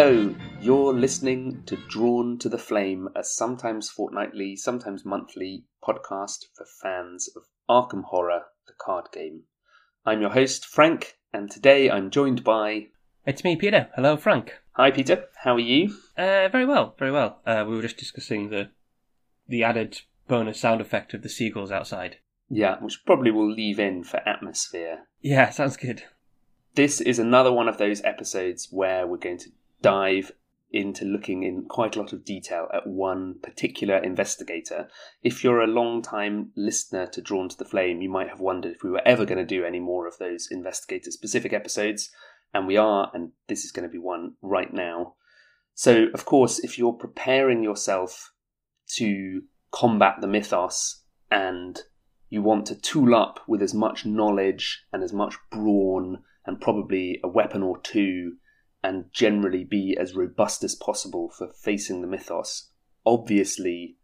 Hello, you're listening to Drawn to the Flame, a sometimes fortnightly, sometimes monthly podcast for fans of Arkham Horror, the card game. I'm your host, Frank, and today I'm joined by. It's me, Peter. Hello, Frank. Hi, Peter. How are you? Uh, very well, very well. Uh, we were just discussing the the added bonus sound effect of the seagulls outside. Yeah, which probably will leave in for atmosphere. Yeah, sounds good. This is another one of those episodes where we're going to dive into looking in quite a lot of detail at one particular investigator. If you're a long time listener to Drawn to the Flame, you might have wondered if we were ever going to do any more of those investigator specific episodes, and we are, and this is going to be one right now. So, of course, if you're preparing yourself to combat the mythos and you want to tool up with as much knowledge and as much brawn and probably a weapon or two and generally be as robust as possible for facing the mythos, obviously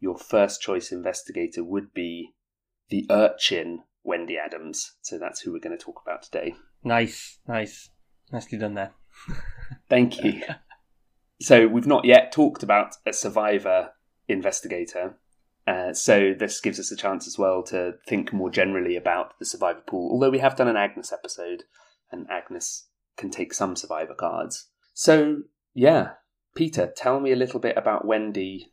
your first choice investigator would be the urchin Wendy Adams. So that's who we're going to talk about today. Nice, nice. Nicely done there. Thank you. so we've not yet talked about a survivor investigator. Uh, so this gives us a chance as well to think more generally about the survivor pool. Although we have done an Agnes episode, and Agnes can take some survivor cards. So yeah, Peter, tell me a little bit about Wendy,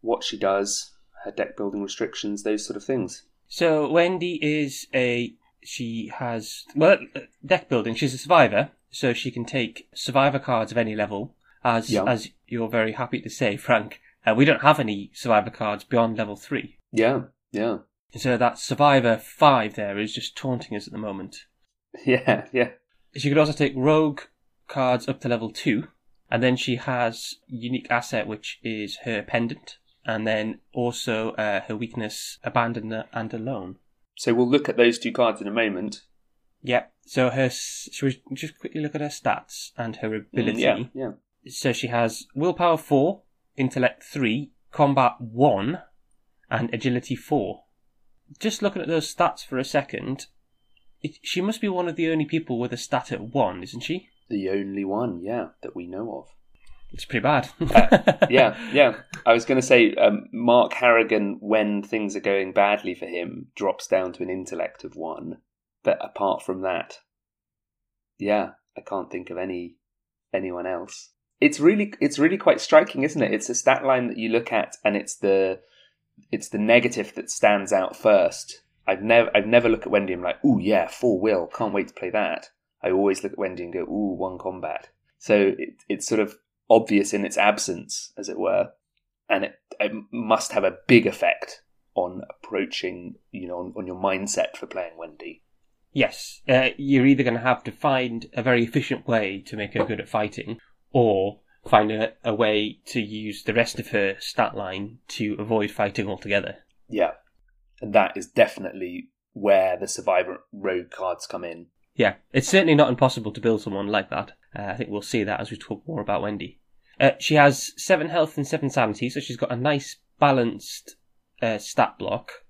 what she does, her deck building restrictions, those sort of things. So Wendy is a she has well deck building. She's a survivor, so she can take survivor cards of any level. As Yeah. as you're very happy to say, Frank, uh, we don't have any survivor cards beyond level three. Yeah, yeah, So that survivor five there is just taunting us at the moment. yeah, yeah. She could also take rogue cards up to level two, and then she has unique asset which is her pendant, and then also uh, her weakness abandon and alone. So we'll look at those two cards in a moment. Yep. So her should we just quickly look at her stats and her ability? Mm, Yeah, yeah. So she has willpower four, intellect three, combat one, and agility four. Just looking at those stats for a second, it, she must be one of the only people with a stat at one, isn't she? The only one, yeah, that we know of. It's pretty bad. Uh, yeah, yeah. I was going to say um, Mark Harrigan, when things are going badly for him, drops down to an intellect of one. But apart from that, yeah, I can't think of any anyone else. It's really, it's really quite striking, isn't it? It's a stat line that you look at, and it's the, it's the negative that stands out first. I've never, I've never looked at Wendy and I'm like, ooh, yeah, four will, can't wait to play that. I always look at Wendy and go, ooh, one combat. So it, it's sort of obvious in its absence, as it were, and it, it must have a big effect on approaching, you know, on, on your mindset for playing Wendy. yes, uh, you're either going to have to find a very efficient way to make her good at fighting, or find a, a way to use the rest of her stat line to avoid fighting altogether. Yeah, and that is definitely where the survivor rogue cards come in. Yeah, it's certainly not impossible to build someone like that. Uh, I think we'll see that as we talk more about Wendy. Uh, she has seven health and seven sanity, so she's got a nice balanced uh, stat block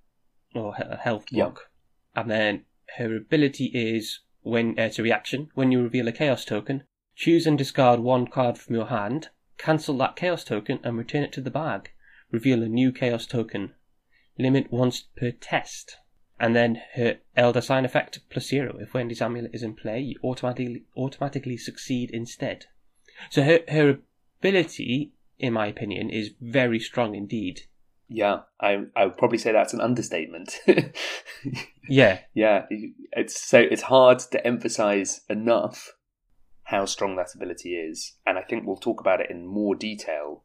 or he- health block. And then her ability is when uh, it's a reaction. When you reveal a chaos token, choose and discard one card from your hand, cancel that chaos token, and return it to the bag. Reveal a new chaos token. Limit once per test. And then her Elder Sign effect plus zero. If Wendy's amulet is in play, you automatically automatically succeed instead. So her her ability, in my opinion, is very strong indeed. Yeah, I I would probably say that's an understatement. Yeah, yeah, it's so it's hard to emphasize enough how strong that ability is, and I think we'll talk about it in more detail.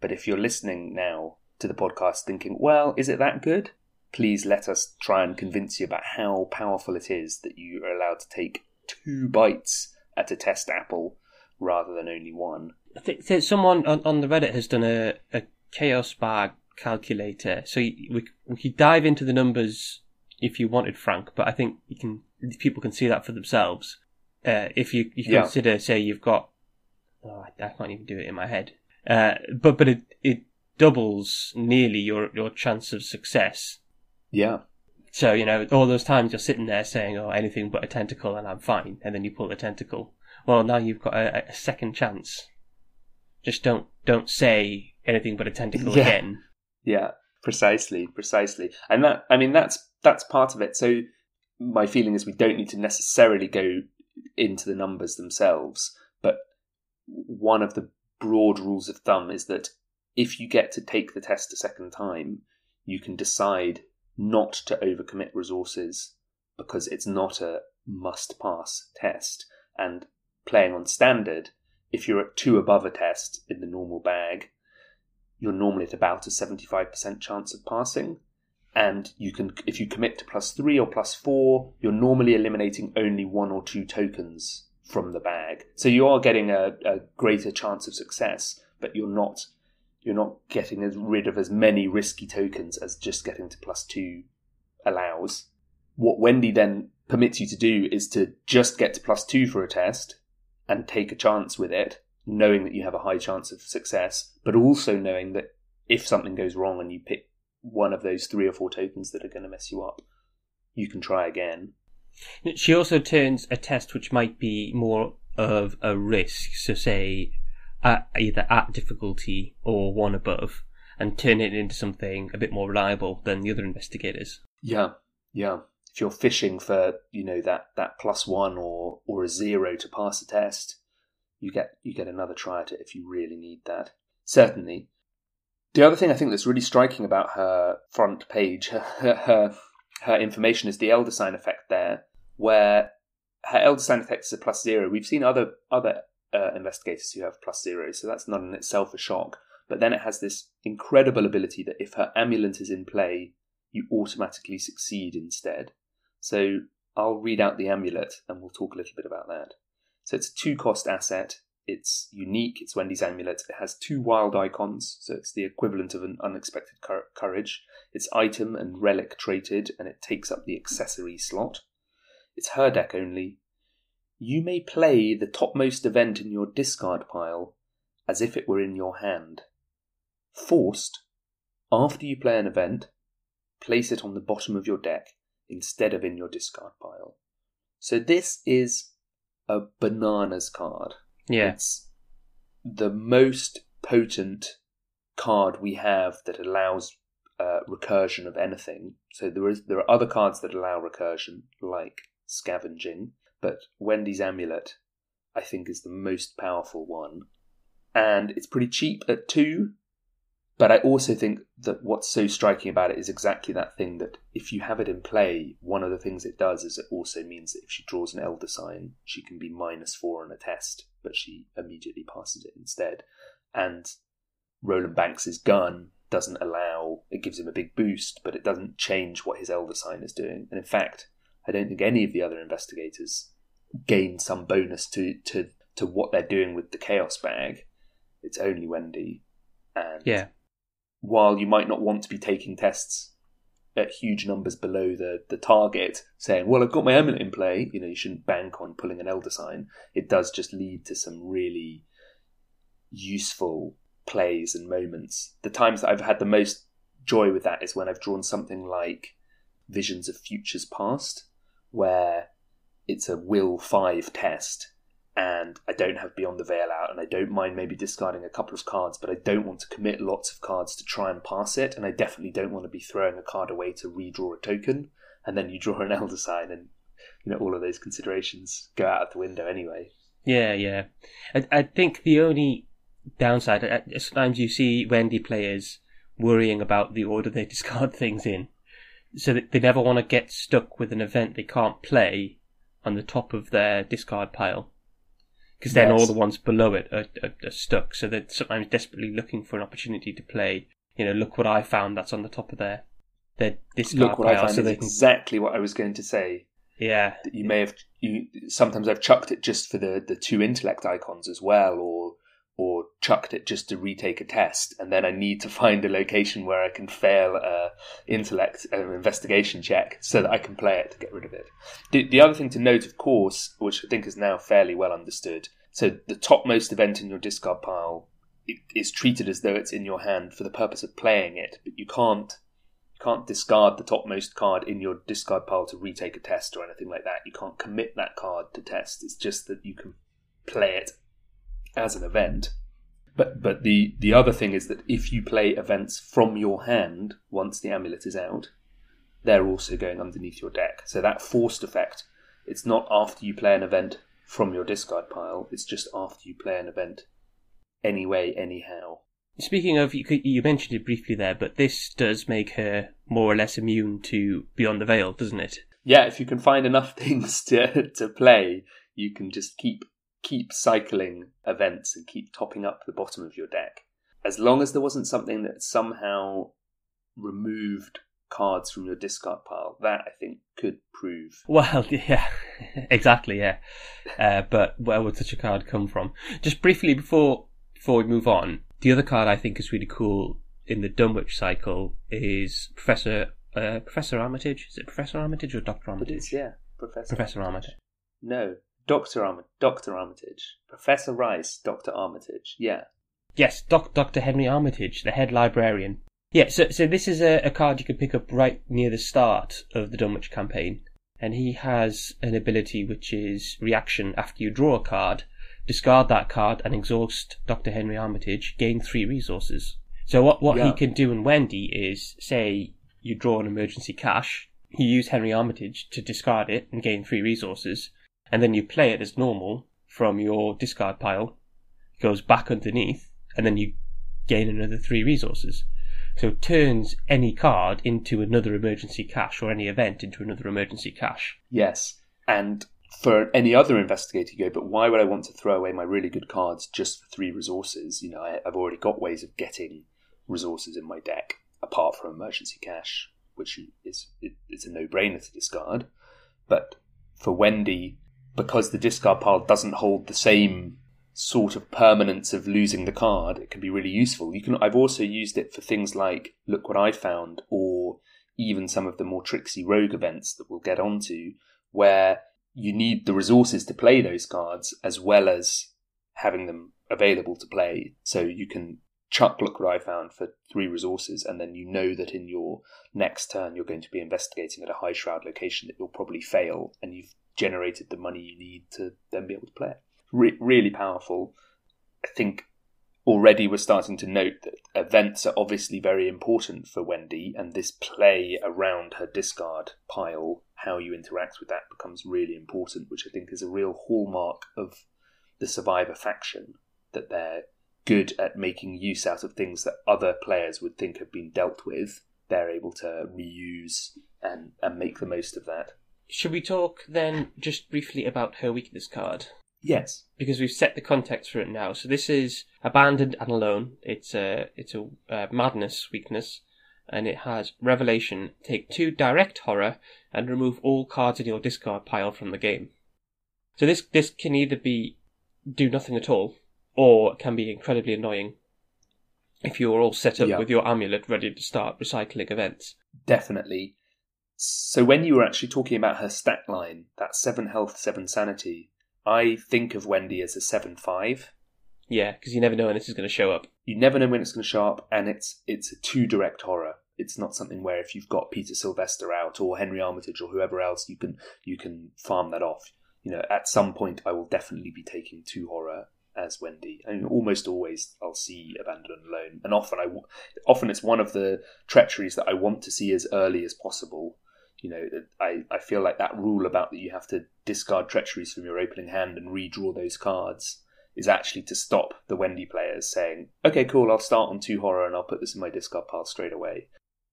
But if you're listening now to the podcast thinking, well, is it that good? Please let us try and convince you about how powerful it is that you are allowed to take two bites at a test apple rather than only one. I think that someone on, on the Reddit has done a, a chaos bag calculator. So you, we we could dive into the numbers if you wanted, Frank. But I think you can people can see that for themselves. Uh, if you, you Yeah. consider, say, you've got, oh, I, I can't even do it in my head. Uh, but but it it doubles nearly your your chance of success. Yeah, So, you know, all those times you're sitting there saying, oh, anything but a tentacle and I'm fine, and then you pull the tentacle. Well, now you've got a, a second chance. Just don't, don't say anything but a tentacle Yeah. again. Yeah, precisely, precisely. And that, I mean, that's that's part of it. So my feeling is we don't need to necessarily go into the numbers themselves, but one of the broad rules of thumb is that if you get to take the test a second time, you can decide not to overcommit resources because it's not a must pass test. And playing on standard, if you're at two above a test in the normal bag, you're normally at about a 75% chance of passing. And you can, if you commit to plus three or plus four, you're normally eliminating only one or two tokens from the bag. So you are getting a, a greater chance of success, but you're not you're not getting as rid of as many risky tokens as just getting to plus two allows. What Wendy then permits you to do is to just get to plus two for a test and take a chance with it, knowing that you have a high chance of success, but also knowing that if something goes wrong and you pick one of those three or four tokens that are going to mess you up, you can try again. She also turns a test which might be more of a risk, so say at, either at difficulty or one above, and turn it into something a bit more reliable than the other investigators. Yeah, yeah. If you're fishing for, you know, that, that plus one or, or a zero to pass a test, you get you get another try at it if you really need that. Certainly. The other thing I think that's really striking about her front page, her her, her information is the elder sign effect there, where her elder sign effect is a plus zero. We've seen other other uh, investigators who have plus zero, so that's not in itself a shock. But then it has this incredible ability that if her amulet is in play, you automatically succeed instead. So I'll read out the amulet and we'll talk a little bit about that. So it's a two cost asset. It's unique. It's Wendy's amulet. It has two wild icons, so it's the equivalent of an unexpected cour- courage. It's item and relic traded, and it takes up the accessory slot. It's her deck only. You may play the topmost event in your discard pile as if it were in your hand. Forced, after you play an event, place it on the bottom of your deck instead of in your discard pile. So this is a bananas card. Yeah. It's the most potent card we have that allows uh, recursion of anything. So there is there are other cards that allow recursion, like scavenging, but Wendy's amulet, I think, is the most powerful one, and it's pretty cheap at two. But I also think that what's so striking about it is exactly that thing that if you have it in play, one of the things it does is it also means that if she draws an Elder Sign, she can be minus four on a test, but she immediately passes it instead. And Roland Banks's gun doesn't allow, it gives him a big boost, but it doesn't change what his Elder Sign is doing. And in fact, I don't think any of the other investigators gain some bonus to, to, to what they're doing with the Chaos Bag. It's only Wendy. And Yeah. while you might not want to be taking tests at huge numbers below the, the target, saying, Well, I've got my amulet in play, you know, you shouldn't bank on pulling an elder sign. It does just lead to some really useful plays and moments. The times that I've had the most joy with that is when I've drawn something like Visions of Futures Past, where it's a will five test and I don't have Beyond the Veil out, and I don't mind maybe discarding a couple of cards, but I don't want to commit lots of cards to try and pass it, and I definitely don't want to be throwing a card away to redraw a token, and then you draw an Elder Sign, and you know all of those considerations go out the window anyway. Yeah, yeah. I, I think the only downside, uh, sometimes you see Wendy players worrying about the order they discard things in. So that they never want to get stuck with an event they can't play on the top of their discard pile. Because then Yes. all the ones below it are, are, are stuck. So they're sometimes desperately looking for an opportunity to play. You know, look what I found that's on the top of their, their discard Look what I pile. found so is they can, exactly what I was going to say. yeah, That you may have you sometimes I've chucked it just for the the two intellect icons as well, or or chucked it just to retake a test, and then I need to find a location where I can fail a intellect uh, investigation check so that I can play it to get rid of it. The, the other thing to note, of course, which I think is now fairly well understood, so the topmost event in your discard pile is treated as though it's in your hand for the purpose of playing it, but you can't you can't discard the topmost card in your discard pile to retake a test or anything like that. You can't commit that card to test. It's just that you can play it as an event. But but the the other thing is that if you play events from your hand once the amulet is out, they're also going underneath your deck. So that forced effect, it's not after you play an event from your discard pile. It's just after you play an event anyway, anyhow. Speaking of, you, you mentioned it briefly there, but this does make her more or less immune to Beyond the Veil, doesn't it? Yeah, if you can find enough things to to play, you can just keep keep cycling events and keep topping up the bottom of your deck. As long as there wasn't something that somehow removed cards from your discard pile, that I think could prove. Well, yeah, exactly, yeah. Uh, but where would such a card come from? Just briefly before before we move on, the other card I think is really cool in the Dunwich cycle is Professor uh, Professor Armitage. Is it Professor Armitage or Doctor Armitage? It is, yeah, Professor. Professor Armitage. No, Doctor Arm- Doctor Armitage, Professor Rice, Doctor Armitage. Yeah. Yes, Doc- Dr. Henry Armitage, the head librarian. Yeah, so so this is a, a card you can pick up right near the start of the Dunwich campaign, and he has an ability which is reaction after you draw a card, discard that card and exhaust Dr. Henry Armitage, gain three resources. So what what Yeah. he can do in Wendy is say you draw an emergency cache, you use Henry Armitage to discard it and gain three resources, and then you play it as normal from your discard pile, goes back underneath, and then you gain another three resources. So it turns any card into another emergency cache or any event into another emergency cache. Yes. And for any other investigator, you go, but why would I want to throw away my really good cards just for three resources? You know, I, I've already got ways of getting resources in my deck apart from emergency cache, which is it, it's a no-brainer to discard. But for Wendy, because the discard pile doesn't hold the same sort of permanence of losing the card, it can be really useful. You can. I've also used it for things like look what I found, or even some of the more tricksy rogue events that we'll get onto, where you need the resources to play those cards as well as having them available to play. So you can chuck look what I found for three resources, and then you know that in your next turn you're going to be investigating at a high shroud location that you'll probably fail, and you've generated the money you need to then be able to play it. Re- really powerful. I think already we're starting to note that events are obviously very important for Wendy, and this play around her discard pile, how you interact with that becomes really important, which I think is a real hallmark of the Survivor faction, that they're good at making use out of things that other players would think have been dealt with. They're able to reuse and, and make the most of that. Should we talk then just briefly about her weakness card? Yes. Because we've set the context for it now. So this is abandoned and alone. It's a it's a uh, madness weakness, and it has revelation. Take two direct horror and remove all cards in your discard pile from the game. So this this can either be do nothing at all, or can be incredibly annoying if you're all set up Yeah. with your amulet ready to start recycling events. Definitely. So when you were actually talking about her stat line, that seven health, seven sanity, I think of Wendy as a seven five. Yeah, because you never know when this is going to show up. You never know when it's going to show up, and it's it's a two direct horror. It's not something where if you've got Peter Sylvester out or Henry Armitage or whoever else, you can you can farm that off. You know, at some point, I will definitely be taking two horror as Wendy. I mean, almost always I'll see Abandoned and Alone, and often I often it's one of the treacheries that I want to see as early as possible. You know, I, I feel like that rule about that you have to discard treacheries from your opening hand and redraw those cards is actually to stop the Wendy players saying, okay, cool, I'll start on two horror and I'll put this in my discard pile straight away.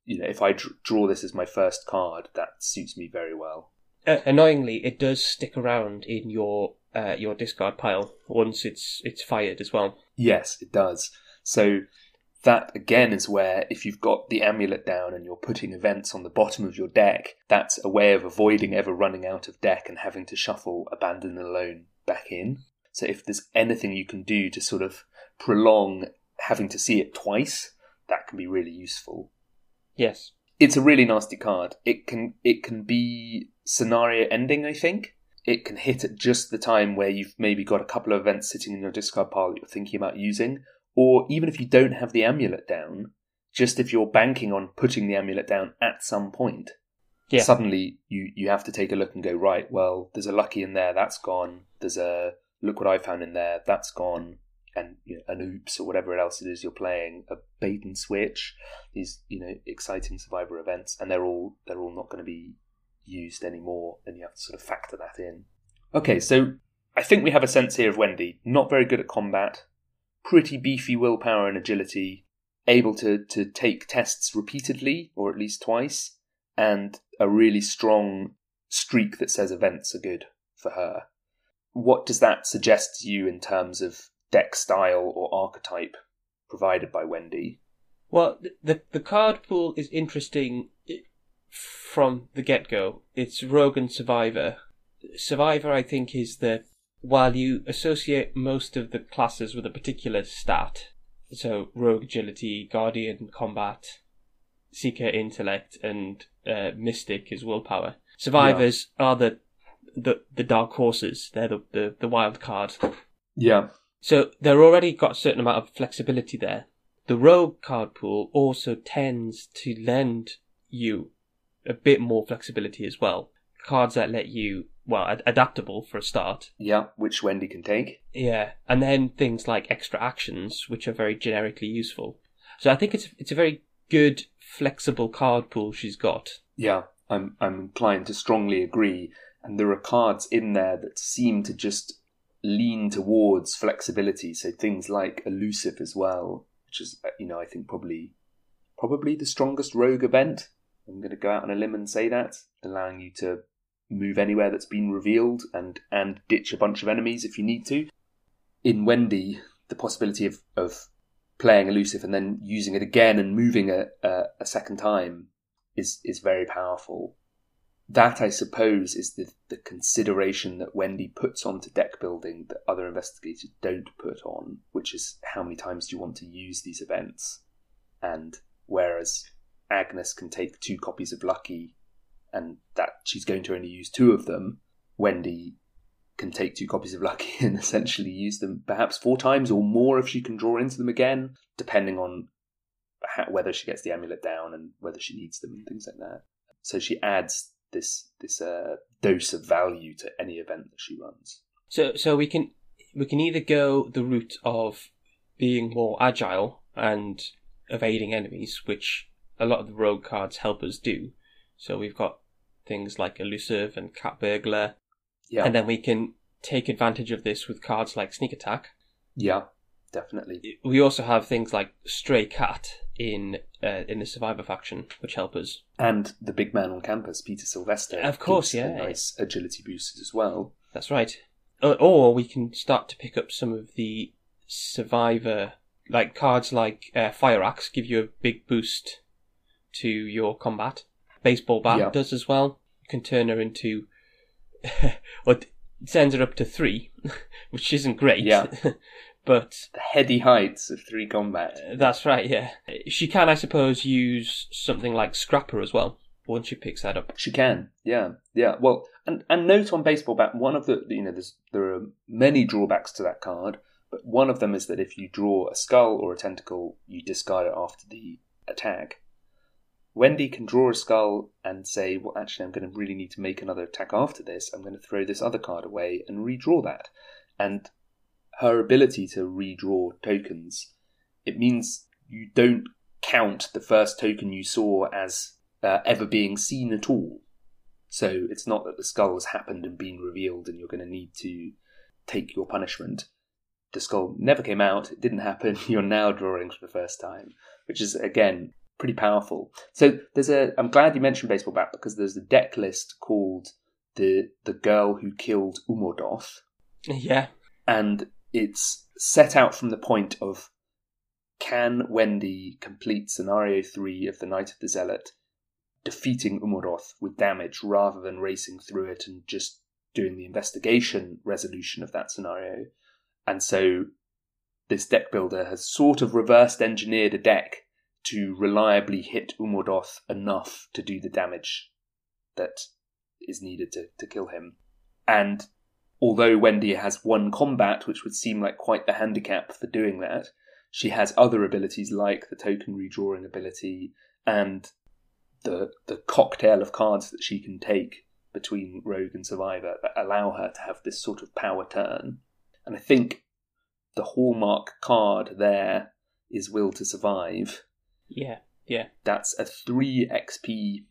You know, if I dr- draw this as my first card, that suits me very well. Uh, annoyingly, it does stick around in your uh, your discard pile once it's it's fired as well. Yes, it does. So that again is where if you've got the amulet down and you're putting events on the bottom of your deck, that's a way of avoiding ever running out of deck and having to shuffle abandon and alone back in. So if there's anything you can do to sort of prolong having to see it twice, that can be really useful. Yes. It's a really nasty card. It can it can be scenario ending, I think. It can hit at just the time where you've maybe got a couple of events sitting in your discard pile that you're thinking about using, or even if you don't have the amulet down, just if you're banking on putting the amulet down at some point, Yeah. suddenly you you have to take a look and go right. Well, there's a lucky in there, that's gone. There's a look what I found in there, that's gone. And you know, an oops or whatever else it is you're playing, a bait and switch, these you know exciting survivor events, and they're all they're all not going to be used anymore, and you have to sort of factor that in. Okay, so I think we have a sense here of Wendy. Not very good at combat, pretty beefy willpower and agility, able to, to take tests repeatedly, or at least twice, and a really strong streak that says events are good for her. What does that suggest to you in terms of deck style or archetype provided by Wendy? Well, the the card pool is interesting from the get go. It's Rogue and Survivor. Survivor, I think, is the while you associate most of the classes with a particular stat, so Rogue Agility, Guardian Combat, Seeker Intellect, and uh, Mystic is Willpower. Survivors are the, the the dark horses. They're the, the, the wild card. Yeah. So they're already got a certain amount of flexibility there. The rogue card pool also tends to lend you a bit more flexibility as well. Cards that let you, well, ad- adaptable for a start. Yeah, which Wendy can take. Yeah, and then things like extra actions, which are very generically useful. So I think it's it's a very good flexible card pool she's got. Yeah, I'm I'm inclined to strongly agree. And there are cards in there that seem to just lean towards flexibility. So things like elusive as well, which is uh, you know I think probably probably the strongest rogue event. I'm going to go out on a limb and say that, allowing you to move anywhere that's been revealed and and ditch a bunch of enemies if you need to. In Wendy, the possibility of of playing elusive and then using it again and moving a, a, a second time is is very powerful. That I suppose is the the consideration that Wendy puts onto deck building that other investigators don't put on, which is how many times do you want to use these events? And whereas Agnes can take two copies of Lucky and that she's going to only use two of them, Wendy can take two copies of Lucky and essentially use them perhaps four times or more if she can draw into them again, depending on how, whether she gets the amulet down and whether she needs them and things like that. So she adds this this uh, dose of value to any event that she runs. So so we can we can either go the route of being more agile and evading enemies, which a lot of the rogue cards help us do. So we've got things like elusive and cat burglar, Yeah, and then we can take advantage of this with cards like sneak attack. yeah, definitely. We also have things like stray cat in uh, in the survivor faction, which help us. And the big man on campus, Peter Sylvester, Of course, yeah. nice agility boost as well. That's right. Or, or we can start to pick up some of the survivor, like cards like uh, Fire Axe give you a big boost to your combat. Baseball bat Yeah. does as well. You can turn her into, or sends her up to three, which isn't great. Yeah. but The heady heights of three combat. uh, that's right. Yeah, she can, I suppose, use something like Scrapper as well once she picks that up. She can, yeah, yeah. Well, and and note on baseball bat, one of the you know there's there are many drawbacks to that card, but one of them is that if you draw a skull or a tentacle, you discard it after the attack. Wendy can draw a skull and say, well, actually, I'm going to really need to make another attack after this. I'm going to throw this other card away and redraw that. And her ability to redraw tokens, it means you don't count the first token you saw as uh, ever being seen at all. So it's not that the skull has happened and been revealed and you're going to need to take your punishment. The skull never came out, it didn't happen, you're now drawing for the first time, which is, again, pretty powerful. So there's a, I'm glad you mentioned Baseball Bat because there's a deck list called the the girl who killed Umordoth, Yeah, and it's set out from the point of can Wendy complete scenario three of the Night of the Zealot, defeating Umordoth with damage rather than racing through it and just doing the investigation resolution of that scenario. And so this deck builder has sort of reversed engineered a deck to reliably hit Umordoth enough to do the damage that is needed to, to kill him. And although Wendy has one combat, which would seem like quite the handicap for doing that, She has other abilities like the token redrawing ability and the the cocktail of cards that she can take between rogue and survivor that allow her to have this sort of power turn. And I think the hallmark card there is will to survive. Yeah, yeah. That's a 3 XP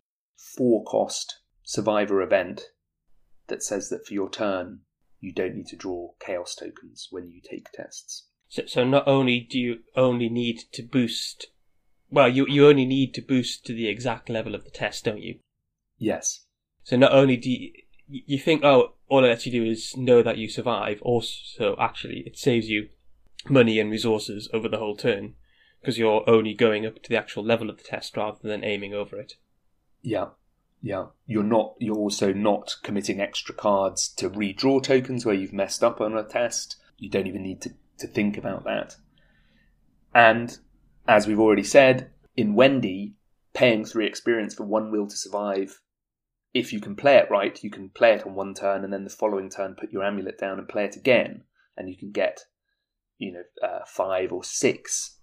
4 cost survivor event that says that for your turn you don't need to draw chaos tokens when you take tests. So, so not only do you only need to boost, well, you you only need to boost to the exact level of the test, don't you? Yes. So not only do you, you think, oh, all it lets you do is know that you survive, also actually it saves you money and resources over the whole turn because you're only going up to the actual level of the test rather than aiming over it. Yeah. Yeah. You're not you're also not committing extra cards to redraw tokens where you've messed up on a test. You don't even need to, to think about that. And as we've already said, in Wendy, paying three experience for one will to survive if you can play it right, you can play it on one turn and then the following turn put your amulet down and play it again, and you can get, you know, uh, five or six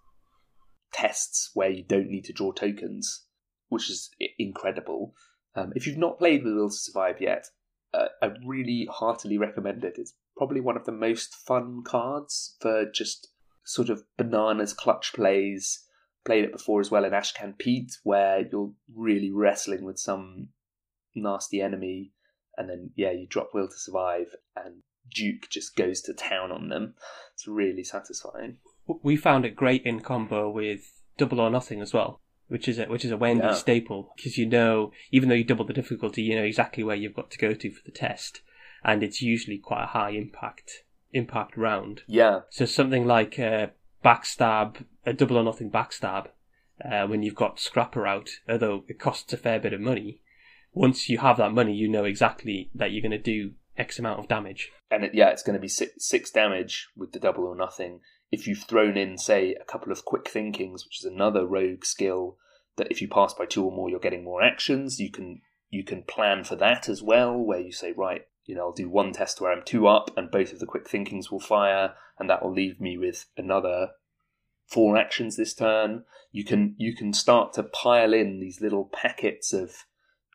tests where you don't need to draw tokens, which is incredible. Um, if you've not played Will to Survive yet, uh, I really heartily recommend it. It's probably one of the most fun cards for just sort of bananas clutch plays. Played it before as well in Ashcan Pete, where you're really wrestling with some nasty enemy, and then yeah, you drop Will to survive, and Duke just goes to town on them. It's really satisfying. We found it great in combo with Double or Nothing as well, which is a which is a Wendy yeah. staple because you know even though you double the difficulty, you know exactly where you've got to go to for the test, and it's usually quite a high impact impact round. Yeah. So something like a backstab, a Double or Nothing backstab. Uh, when you've got Scrapper out, although it costs a fair bit of money, once you have that money, you know exactly that you're going to do X amount of damage. And it, yeah, it's going to be six, six damage with the double or nothing. If you've thrown in, say, a couple of quick thinkings, which is another rogue skill, that if you pass by two or more, you're getting more actions. You can you can plan for that as well, where you say, right, you know, I'll do one test where I'm two up, and both of the quick thinkings will fire, and that will leave me with another four actions this turn. You can you can start to pile in these little packets of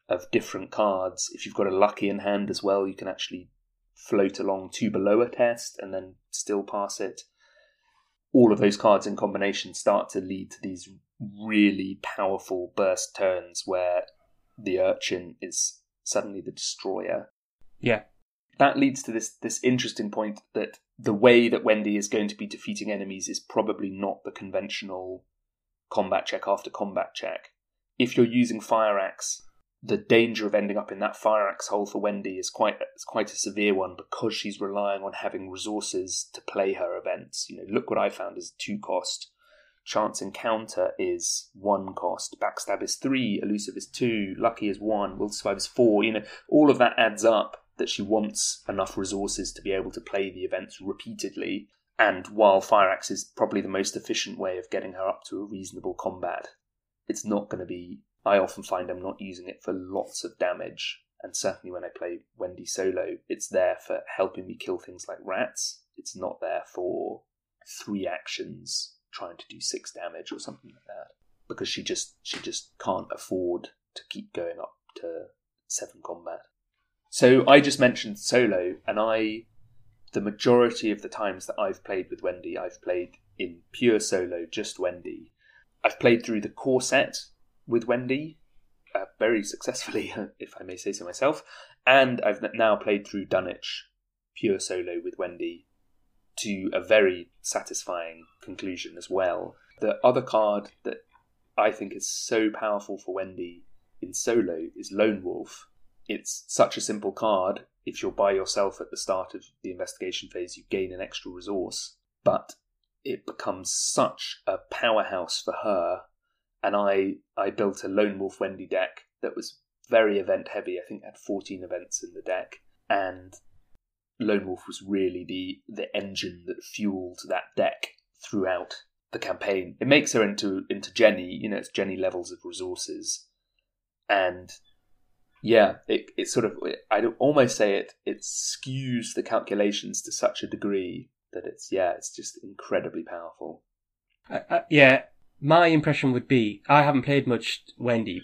of different cards. If you've got a lucky in hand as well, you can actually float along two below a test and then still pass it. All of those cards in combination start to lead to these really powerful burst turns where the urchin is suddenly the destroyer. Yeah. That leads to this this interesting point that the way that Wendy is going to be defeating enemies is probably not the conventional combat check after combat check. If you're using Fire Axe, the danger of ending up in that fire axe hole for Wendy is quite quite a severe one because she's relying on having resources to play her events. You know, look what I found is two cost. Chance encounter is one cost. Backstab is three. Elusive is two. Lucky is one. Will survive is four. You know, all of that adds up. That she wants enough resources to be able to play the events repeatedly. And while Fire Axe is probably the most efficient way of getting her up to a reasonable combat, it's not going to be I often find I'm not using it for lots of damage, and certainly when I play Wendy solo, it's there for helping me kill things like rats. It's not there for three actions trying to do six damage or something like that because she just she just can't afford to keep going up to seven combat. So I just mentioned solo, and I the majority of the times that I've played with Wendy, I've played in pure solo, just Wendy. I've played through the core set, with Wendy uh, very successfully, if I may say so myself. And I've now played through Dunwich pure solo with Wendy to a very satisfying conclusion as well. The other card that I think is so powerful for Wendy in solo is Lone Wolf. It's such a simple card. If you're by yourself at the start of the investigation phase, you gain an extra resource. But it becomes such a powerhouse for her and I I built a Lone Wolf Wendy deck that was very event heavy. I think had 14 events in the deck, and Lone Wolf was really the the engine that fueled that deck throughout the campaign. It makes her into into Jenny. You know, it's Jenny levels of resources, and yeah, it it sort of I'd almost say it it skews the calculations to such a degree that it's yeah, it's just incredibly powerful. Uh, uh, yeah, my impression would be I haven't played much Wendy,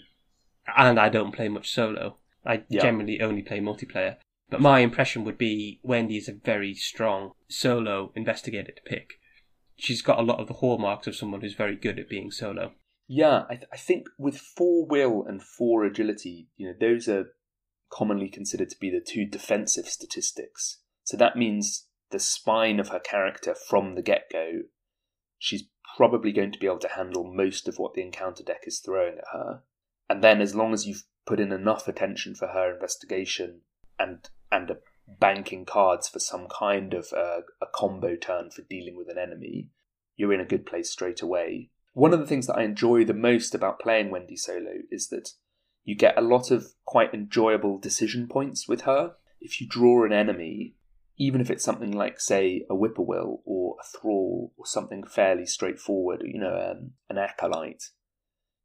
and I don't play much solo. I Yeah. generally only play multiplayer. But my impression would be Wendy is a very strong solo investigator to pick. She's got a lot of the hallmarks of someone who's very good at being solo. Yeah, I, th- I think with four will and four agility, you know, those are commonly considered to be the two defensive statistics. So that means the spine of her character from the get go, she's probably going to be able to handle most of what the encounter deck is throwing at her. And then, as long as you've put in enough attention for her investigation and and banking cards for some kind of uh, a combo turn for dealing with an enemy, you're in a good place straight away. One of the things that I enjoy the most about playing Wendy solo is that you get a lot of quite enjoyable decision points with her. If you draw an enemy, even if it's something like, say, a whippoorwill or a thrall or something fairly straightforward, you know, um, an acolyte,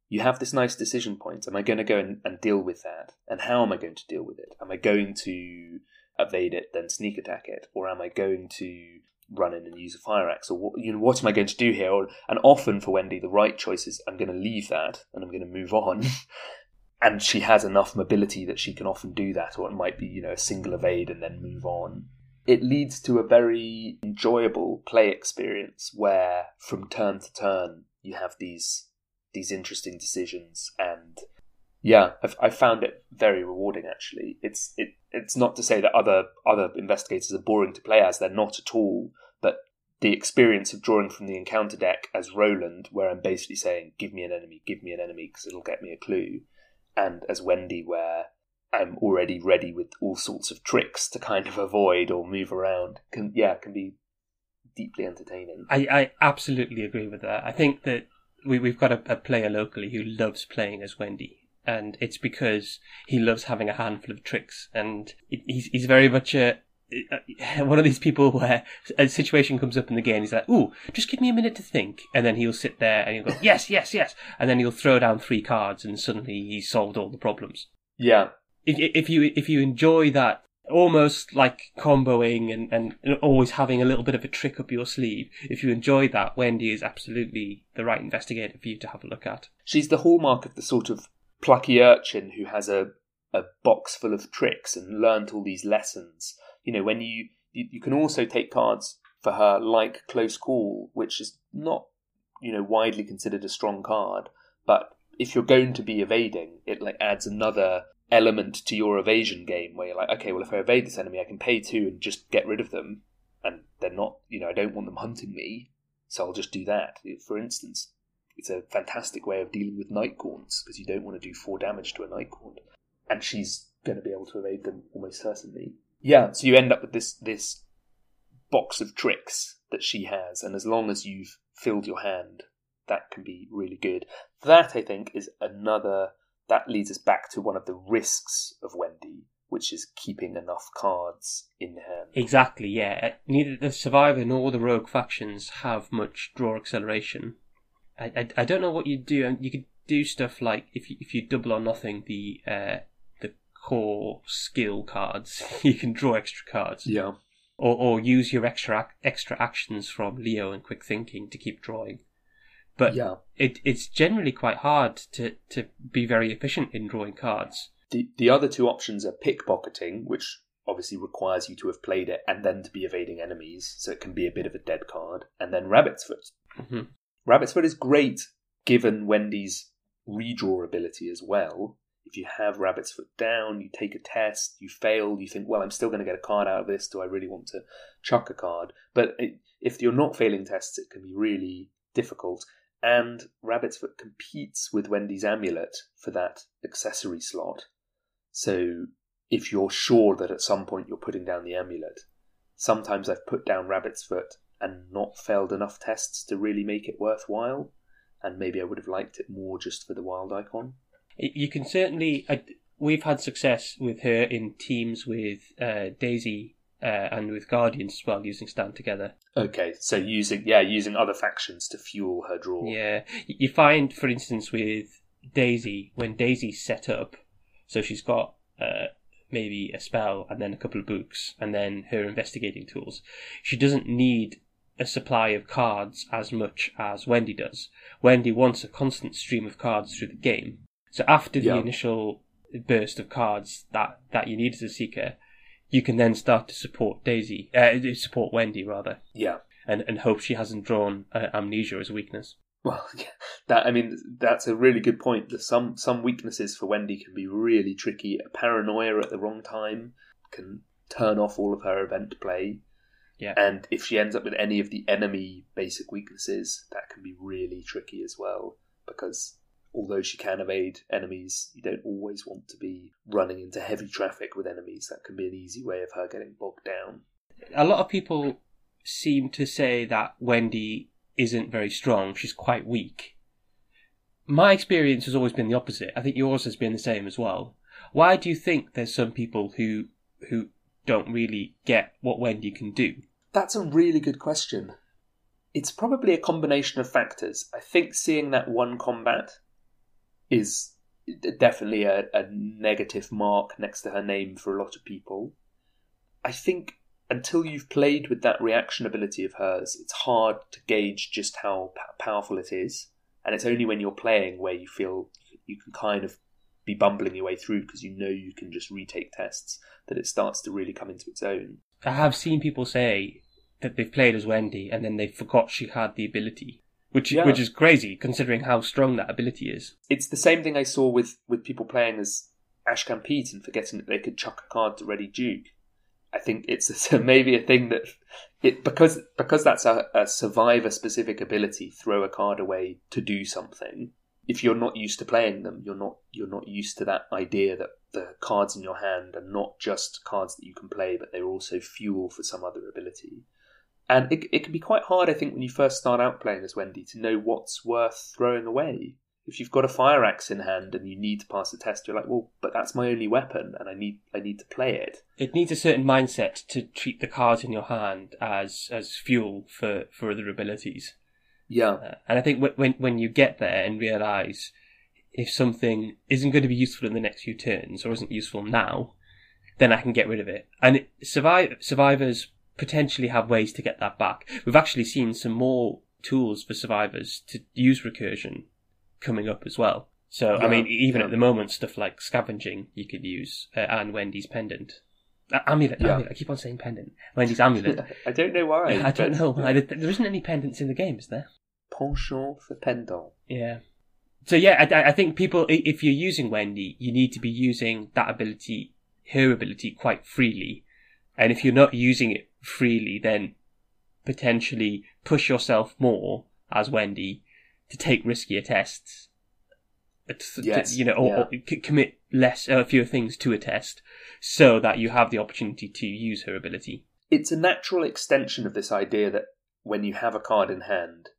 you have this nice decision point. Am I going to go and, and deal with that? And how am I going to deal with it? Am I going to evade it, then sneak attack it? Or am I going to run in and use a fire axe? Or what, you know, what am I going to do here? Or, and often for Wendy, the right choice is I'm going to leave that and I'm going to move on. and she has enough mobility that she can often do that, or it might be, you know, a single evade and then move on. It leads to a very enjoyable play experience where from turn to turn you have these these interesting decisions and yeah, I've, I found it very rewarding. Actually, it's it it's not to say that other other investigators are boring to play as; they're not at all. But the experience of drawing from the encounter deck as Roland, where I'm basically saying, "Give me an enemy, give me an enemy," because it'll get me a clue, and as Wendy, where I'm already ready with all sorts of tricks to kind of avoid or move around, can yeah, can be deeply entertaining. I, I absolutely agree with that. I think that we, we've got a, a player locally who loves playing as Wendy. And it's because he loves having a handful of tricks, and it- he's he's very much a one of these people where a situation comes up in the game. He's like, "Ooh, just give me a minute to think," and then he'll sit there and he'll go, "Yes, yes, yes," and then he'll throw down three cards, and suddenly he's solved all the problems. Yeah, If, you if you enjoy that, almost like comboing and, and always having a little bit of a trick up your sleeve, if you enjoy that, Wendy is absolutely the right investigator for you to have a look at. she's the hallmark of the sort of plucky urchin who has a, a box full of tricks and learnt all these lessons. You know, when you, you you can also take cards for her like Close Call, which is not you know widely considered a strong card, but if you're going to be evading, it like adds another element to your evasion game where you're like, okay, well if I evade this enemy, I can pay two and just get rid of them, and they're not, you know, I don't want them hunting me, so I'll just do that. For instance, it's a fantastic way of dealing with Nightgaunts because you don't want to do four damage to a Nightgaunt, and she's going to be able to evade them almost certainly. Yeah, so you end up with this this box of tricks that she has, and as long as you've filled your hand, that can be really good. That I think is another. That leads us back to one of the risks of Wendy, which is keeping enough cards in hand. Exactly, yeah. Neither the Survivor nor the Rogue factions have much draw acceleration. I, I, I don't know what you do. You could do stuff like if you, if you double or nothing the uh, the core skill cards, you can draw extra cards, Yeah, or or use your extra ac- extra actions from Leo and Quick Thinking to keep drawing. But yeah. it it's generally quite hard to to be very efficient in drawing cards. The the other two options are pickpocketing, which obviously requires you to have played it and then to be evading enemies, so it can be a bit of a dead card. And then Rabbit's Foot. hmm Rabbit's Foot is great given Wendy's redraw ability as well. If you have Rabbit's Foot down, you take a test, you fail, you think, well, I'm still going to get a card out of this. Do I really want to chuck a card? But it, if you're not failing tests, it can be really difficult. And Rabbit's Foot competes with Wendy's Amulet for that accessory slot. So if you're sure that at some point you're putting down the amulet, sometimes I've put down Rabbit's Foot and not failed enough tests to really make it worthwhile. And maybe I would have liked it more just for the wild icon. You can certainly. I, we've had success with her in teams with uh, Daisy uh, and with Guardians as well, using Stand Together. Okay, so using yeah, using other factions to fuel her draw. Yeah, you find, for instance, with Daisy, when Daisy's set up, so she's got uh, maybe a spell and then a couple of books and then her investigating tools. She doesn't need a supply of cards as much as Wendy does. Wendy wants a constant stream of cards through the game. So after the Yeah. initial burst of cards that, that you need as a seeker, you can then start to support Daisy, uh, support Wendy rather, Yeah. and, and hope she hasn't drawn uh, amnesia as a weakness. Well, yeah, that I mean, that's a really good point. Some some weaknesses for Wendy can be really tricky. Paranoia at the wrong time can turn off all of her event play. Yeah. And if she ends up with any of the enemy basic weaknesses, that can be really tricky as well. Because although she can evade enemies, you don't always want to be running into heavy traffic with enemies. That can be an easy way of her getting bogged down. A lot of people seem to say that Wendy isn't very strong, she's quite weak. My experience has always been the opposite. I think yours has been the same as well. Why do you think there's some people who who don't really get what Wendy can do? That's a really good question. It's probably a combination of factors. I think seeing that one combat is definitely a, a negative mark next to her name for a lot of people. I think until you've played with that reaction ability of hers, it's hard to gauge just how p- powerful it is. And it's only when you're playing where you feel you can kind of be bumbling your way through because you know you can just retake tests that it starts to really come into its own. I have seen people say that they've played as Wendy and then they forgot she had the ability, which Yeah. which is crazy considering how strong that ability is. it's the same thing I saw with, with people playing as Ashcan Pete and forgetting that they could chuck a card to Ready Duke. I think it's a, maybe a thing that it because because that's a, a survivor specific ability. Throw a card away to do something. If you're not used to playing them, you're not you're not used to that idea that the cards in your hand are not just cards that you can play, but they're also fuel for some other ability. And it, it can be quite hard, I think, when you first start out playing as Wendy to know what's worth throwing away. If you've got a fire axe in hand and you need to pass a test, you're like, well, but that's my only weapon, and I need I need to play it. It needs a certain mindset to treat the cards in your hand as as fuel for for other abilities. Yeah, Uh, and I think wh- when when you get there and realize if something isn't going to be useful in the next few turns or isn't useful now, then I can get rid of it. And it, survive, survivors potentially have ways to get that back. We've actually seen some more tools for survivors to use recursion coming up as well. So I mean, even yeah. at the moment, stuff like scavenging you could use, uh, and Wendy's pendant. Uh, amulet, Yeah. amulet. I keep on saying pendant. Wendy's amulet. I don't know why. I don't know. There isn't any pendants in the game, is there? Penchant for pendant. Yeah. So yeah, I, I think people, if you're using Wendy, you need to be using that ability, her ability, quite freely. And if you're not using it freely, then potentially push yourself more as Wendy to take riskier tests. Uh, to- to- Yes, you know, or, yeah. or commit less, uh, fewer things to a test, so that you have the opportunity to use her ability. It's a natural extension of this idea that when you have a card in hand,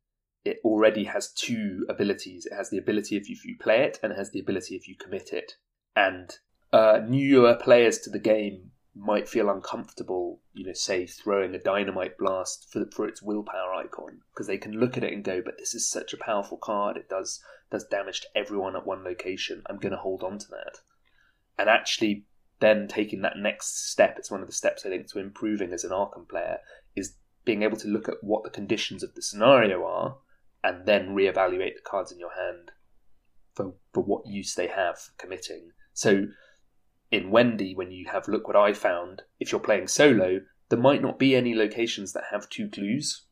it already has two abilities. It has the ability if you, if you play it, and it has the ability if you commit it. And uh, newer players to the game might feel uncomfortable, you know, say throwing a dynamite blast for for its willpower icon because they can look at it and go, "But this is such a powerful card. It does does damage to everyone at one location. I'm going to hold on to that." And actually, then taking that next step, it's one of the steps I think to improving as an Arkham player is being able to look at what the conditions of the scenario are and then reevaluate the cards in your hand for for what use they have for committing. So in Wendy, when you have look what I found, if you're playing solo, there might not be any locations that have two clues.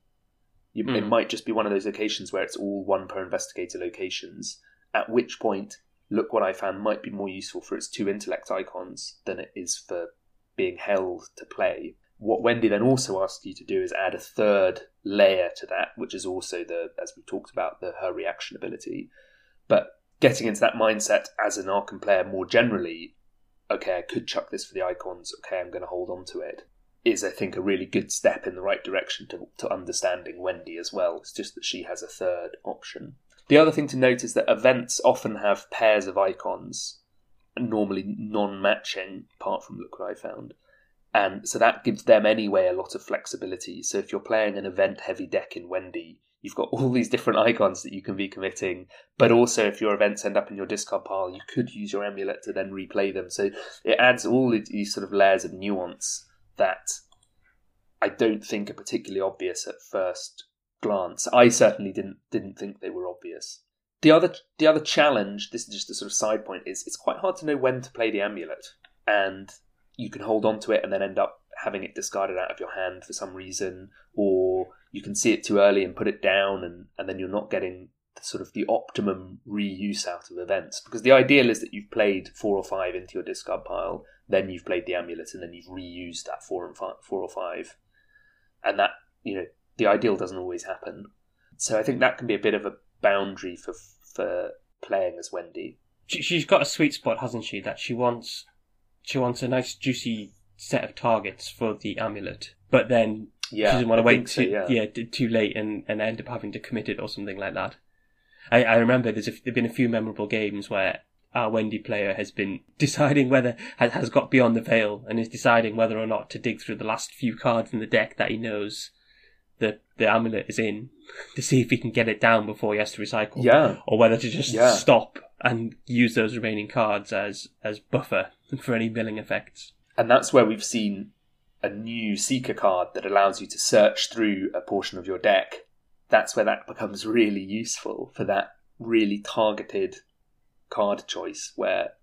You, It Mm. might just be one of those locations where it's all one per investigator locations. At which point, look what I found might be more useful for its two intellect icons than it is for being held to play. What Wendy then also asks you to do is add a third layer to that, which is also the, as we talked about, the her reaction ability. But getting into that mindset as an Arkham player more generally, okay, I could chuck this for the icons, okay, I'm going to hold on to it, is I think a really good step in the right direction to, to understanding Wendy as well. It's just that she has a third option. The other thing to note is that events often have pairs of icons, normally non matching, apart from Look What I Found. And so that gives them anyway a lot of flexibility. So if you're playing an event heavy deck in Wendy, you've got all these different icons that you can be committing. But also, if your events end up in your discard pile, you could use your amulet to then replay them. So it adds all these sort of layers of nuance that I don't think are particularly obvious at first glance. I certainly didn't didn't think they were obvious. The other the other challenge, this is just a sort of side point, is it's quite hard to know when to play the amulet, and you can hold on to it and then end up having it discarded out of your hand for some reason, or you can see it too early and put it down, and, and then you're not getting the, sort of the optimum reuse out of events. Because the ideal is that you've played four or five into your discard pile, then you've played the amulet, and then you've reused that four and five, four or five, and that you know the ideal doesn't always happen. So I think that can be a bit of a boundary for for playing as Wendy. She, she's got a sweet spot, hasn't she? That she wants she wants a nice juicy set of targets for the amulet, but then Yeah, she doesn't want to wait think so, too, yeah. yeah, t- too late and, and end up having to commit it or something like that. I, I remember there's a, there've been a few memorable games where our Wendy player has been deciding whether has, has got beyond the veil and is deciding whether or not to dig through the last few cards in the deck that he knows the the amulet is in to see if he can get it down before he has to recycle Yeah, or whether to just Yeah. stop and use those remaining cards as as buffer for any milling effects. and that's where we've seen a new seeker card that allows you to search through a portion of your deck. That's where that becomes really useful for that really targeted card choice where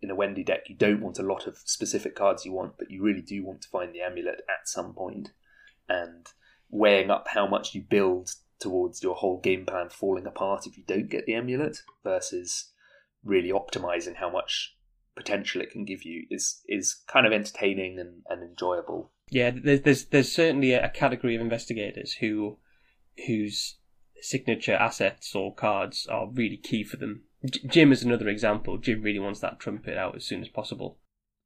in a Wendy deck you don't want a lot of specific cards you want, but you really do want to find the amulet at some point. and weighing up how much you build towards your whole game plan falling apart if you don't get the amulet versus really optimizing how much potential it can give you is is kind of entertaining and, and enjoyable. Yeah, there's there's there's certainly a category of investigators who whose signature assets or cards are really key for them. J- Jim is another example. Jim really wants that trumpet out as soon as possible.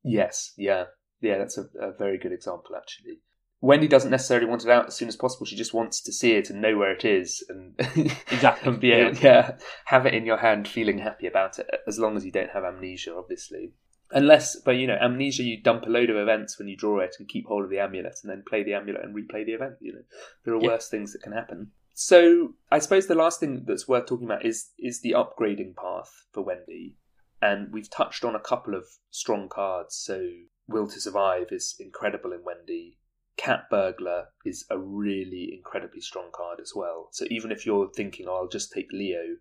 Yes, yeah, yeah, that's a, a very good example actually. Wendy doesn't necessarily want it out as soon as possible. She just wants to see it and know where it is, and Exactly, and be able, yeah, have it in your hand, feeling happy about it. As long as you don't have amnesia, obviously. Unless, but you know, amnesia, you dump a load of events when you draw it and keep hold of the amulet, and then play the amulet and replay the event. You know, there are Yeah. worse things that can happen. So, I suppose the last thing that's worth talking about is is the upgrading path for Wendy, and we've touched on a couple of strong cards. So, Will to Survive is incredible in Wendy. Cat Burglar is a really incredibly strong card as well. So even if you're thinking, oh, I'll just take Leo,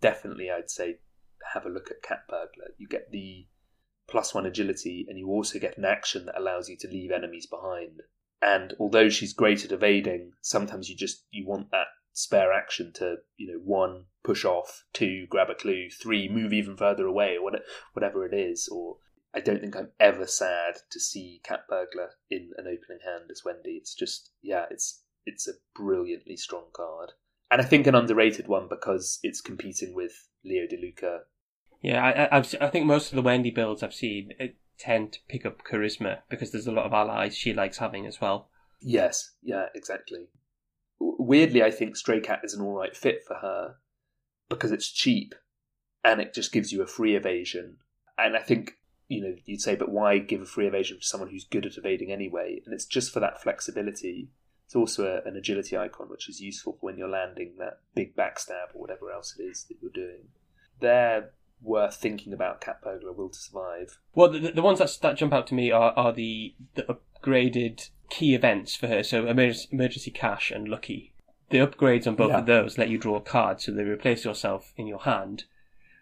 definitely I'd say have a look at Cat Burglar. You get the plus one agility, and you also get an action that allows you to leave enemies behind. And although she's great at evading, sometimes you just you want that spare action to you know one push off, two grab a clue, three move even further away, or whatever it is, or I don't think I'm ever sad to see Cat Burglar in an opening hand as Wendy. It's just yeah, it's it's a brilliantly strong card. And I think an underrated one because it's competing with Leo DeLuca. Yeah, I, I- I've, I think most of the Wendy builds I've seen uh, tend to pick up charisma because there's a lot of allies she likes having as well. Yes, yeah, exactly. Weirdly, I think Stray Cat is an alright fit for her because it's cheap and it just gives you a free evasion. And I think, you know, you'd say, but why give a free evasion to someone who's good at evading anyway? And it's just for that flexibility. It's also a, an agility icon, which is useful for when you're landing that big backstab or whatever else it is that you're doing. They're worth thinking about Cat Burglar Will to Survive. Well, the, the ones that that jump out to me are, are the the upgraded key events for her. So emergency, emergency cache and lucky. The upgrades on both Yeah. of those let you draw a card, so they replace yourself in your hand,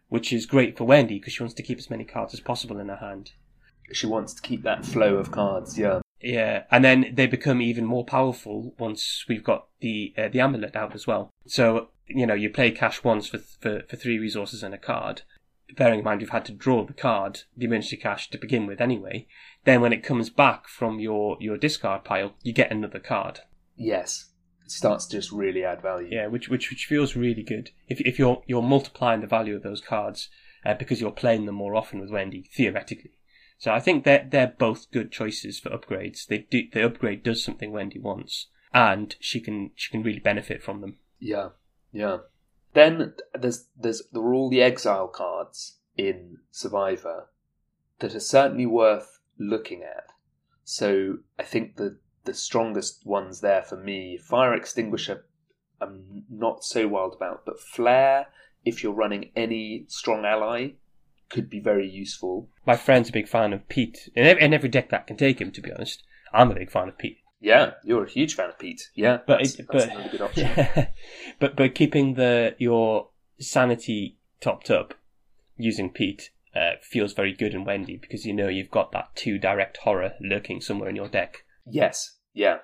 which is great for Wendy because she wants to keep as many cards as possible in her hand. She wants to keep that flow of cards, yeah. Yeah, and then they become even more powerful once we've got the uh, the amulet out as well. So you know, you play cache once for for for three resources and a card. Bearing in mind you've had to draw the card, the emergency cache to begin with anyway. Then when it comes back from your your discard pile, you get another card. Yes. Starts to just really add value. Yeah, which which which feels really good. If if you're you're multiplying the value of those cards uh, because you're playing them more often with Wendy theoretically. So I think they're they're both good choices for upgrades. They do the upgrade does something Wendy wants, and she can she can really benefit from them. Yeah, yeah. Then there's there's there are all the exile cards in Survivor that are certainly worth looking at. So I think the the strongest ones there for me, Fire Extinguisher, I'm not so wild about, but Flare, if you're running any strong ally, could be very useful. My friend's a big fan of Pete, and every, deck that can take him. To be honest, I'm a big fan of Pete. Yeah, you're a huge fan of Pete. Yeah, But that's, it- that's but- another good option. Yeah. but but keeping the your sanity topped up using Pete uh, feels very good in Wendy because you know you've got that two direct horror lurking somewhere in your deck. Yes, yeah.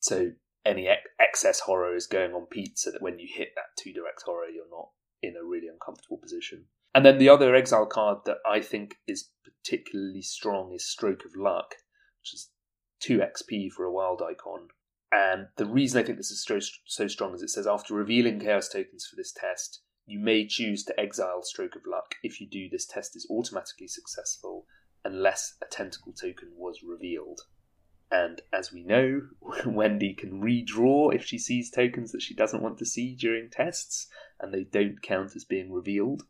So any ex- excess horror is going on Pete, so that when you hit that two direct horror, you're not in a really uncomfortable position. And then the other exile card that I think is particularly strong is Stroke of Luck, which is two XP for a wild icon. And the reason I think this is so, so strong is it says after revealing chaos tokens for this test, you may choose to exile Stroke of Luck. If you do, this test is automatically successful unless a tentacle token was revealed. And as we know, Wendy can redraw if she sees tokens that she doesn't want to see during tests, and they don't count as being revealed.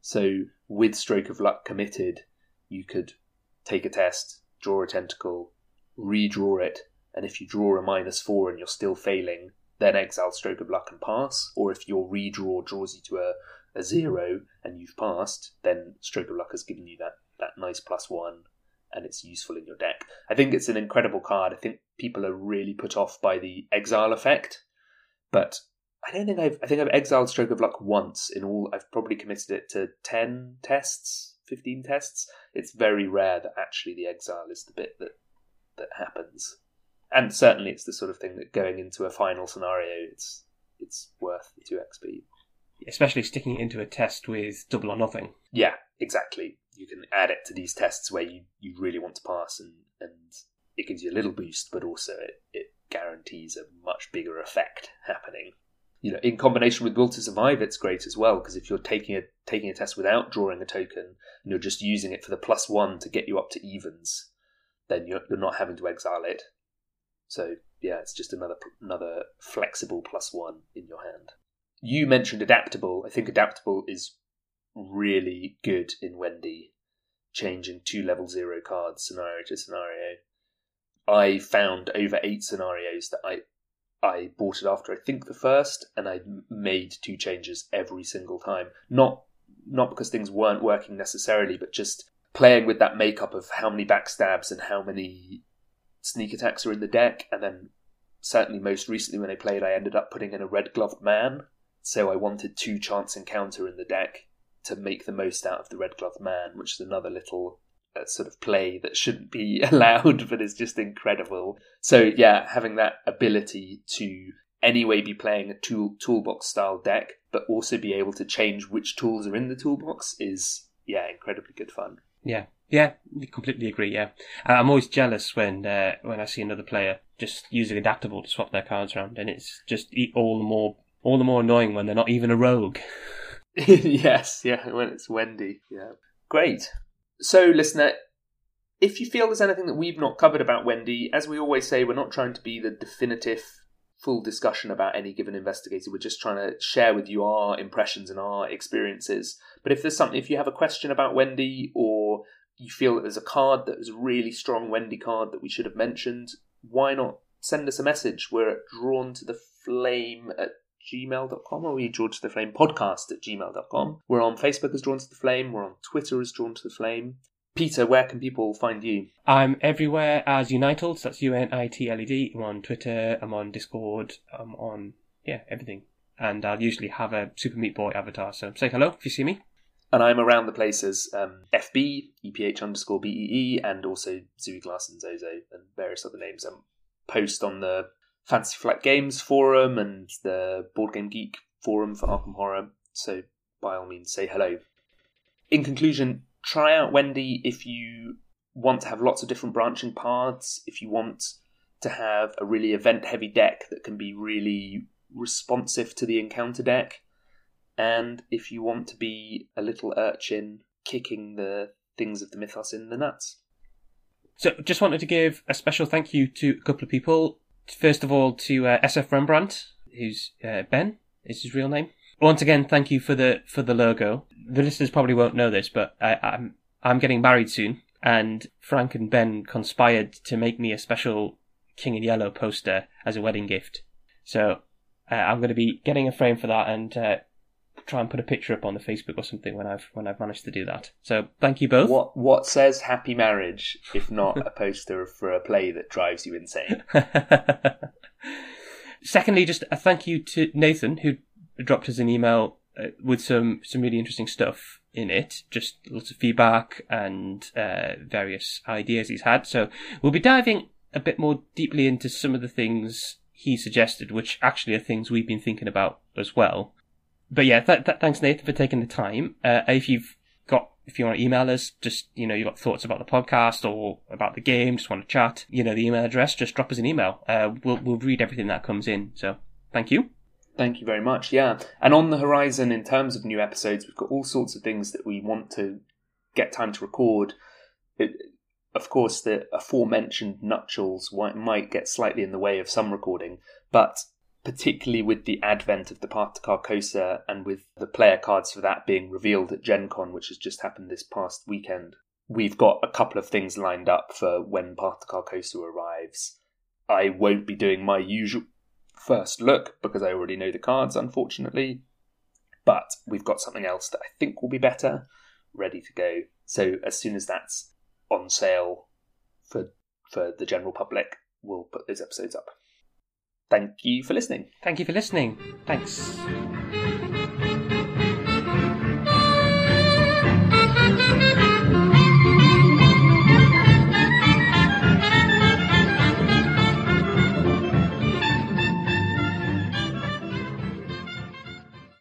So, with Stroke of Luck committed, you could take a test, draw a tentacle, redraw it, and if you draw a minus four and you're still failing, then exile Stroke of Luck and pass. Or if your redraw draws you to a, a zero and you've passed, then Stroke of Luck has given you that, that nice plus one and it's useful in your deck. I think it's an incredible card. I think people are really put off by the exile effect, but I don't think I've I think I've exiled Stroke of Luck once in all. I've probably committed it to ten tests, fifteen tests. It's very rare that actually the exile is the bit that that happens, and certainly it's the sort of thing that going into a final scenario, it's it's worth the two XP. Especially sticking it into a test with double or nothing. Yeah, exactly. You can add it to these tests where you, you really want to pass, and, and it gives you a little boost, but also it, it guarantees a much bigger effect happening. You know, in combination with Will to Survive, it's great as well because if you're taking a taking a test without drawing a token and you're just using it for the plus one to get you up to evens, then you're, you're not having to exile it. So yeah, it's just another another flexible plus one in your hand. You mentioned adaptable. I think adaptable is really good in Wendy, changing two level zero cards scenario to scenario. I found over eight scenarios that I I bought it after I think the first, and I made two changes every single time. Not not because things weren't working necessarily, but just playing with that makeup of how many backstabs and how many sneak attacks are in the deck, and then certainly most recently when I played, I ended up putting in a red gloved man. So I wanted two chance encounter in the deck to make the most out of the red Glove man, which is another little uh, sort of play that shouldn't be allowed, but is just incredible. So yeah, having that ability to anyway be playing a tool toolbox style deck, but also be able to change which tools are in the toolbox is yeah incredibly good fun. Yeah, yeah, completely agree. Yeah, Uh, I'm always jealous when uh, when I see another player just using adaptable to swap their cards around, and it's just all the more all the more annoying when they're not even a rogue. yes, yeah, when it's Wendy. Yeah. Great. So, listener, if you feel there's anything that we've not covered about Wendy, as we always say, we're not trying to be the definitive full discussion about any given investigator. We're just trying to share with you our impressions and our experiences. But if there's something, if you have a question about Wendy or you feel that there's a card that is a really strong Wendy card that we should have mentioned, why not send us a message? We're at drawn to the flame at gmail.com or we drawn to the flame podcast at gmail.com. We're on Facebook as Drawn to the Flame. We're on Twitter as Drawn to the Flame. Peter, where can people find you? I'm everywhere as Unitled. So that's U N I T L E D. I'm on Twitter. I'm on Discord. I'm on yeah everything. And I'll usually have a Super Meat Boy avatar. So say hello if you see me. And I'm around the places um, FB, EPH underscore BEE, and also Zooey Glass and Zozo and various other names. I post on the Fantasy Flight Games forum and the Board Game Geek forum for Arkham Horror. So by all means, say hello. In conclusion, try out Wendy if you want to have lots of different branching paths, if you want to have a really event heavy deck that can be really responsive to the encounter deck, and if you want to be a little urchin kicking the things of the mythos in the nuts. So just wanted to give a special thank you to a couple of people. First of all, to uh, SF Rembrandt, who's uh, Ben is his real name. Once again, thank you for the for the logo. The listeners probably won't know this, but I, I'm I'm getting married soon, and Frank and Ben conspired to make me a special King in Yellow poster as a wedding gift. So uh, I'm going to be getting a frame for that and uh, try and put a picture up on the Facebook or something when I've when I've managed to do that. So thank you both. What what says happy marriage if not a poster for a play that drives you insane? Secondly, just a thank you to Nathan who dropped us an email uh, with some some really interesting stuff in it. Just lots of feedback and uh, various ideas he's had. So we'll be diving a bit more deeply into some of the things he suggested, which actually are things we've been thinking about as well. But yeah, th- th- thanks Nathan for taking the time. Uh, if you've got, if you want to email us, just, you know, you've got thoughts about the podcast or about the game, just want to chat, you know, the email address, just drop us an email. Uh, we'll, we'll read everything that comes in. So thank you. Thank you very much. Yeah. And on the horizon, in terms of new episodes, we've got all sorts of things that we want to get time to record. It, of course, the aforementioned nuptials might get slightly in the way of some recording, but particularly with the advent of the Path to Carcosa and with the player cards for that being revealed at Gen Con, which has just happened this past weekend, we've got a couple of things lined up for when Path to Carcosa arrives. I won't be doing my usual first look because I already know the cards, unfortunately, but we've got something else that I think will be better, ready to go. So as soon as that's on sale for for the general public, we'll put those episodes up. Thank you for listening. Thank you for listening. Thanks.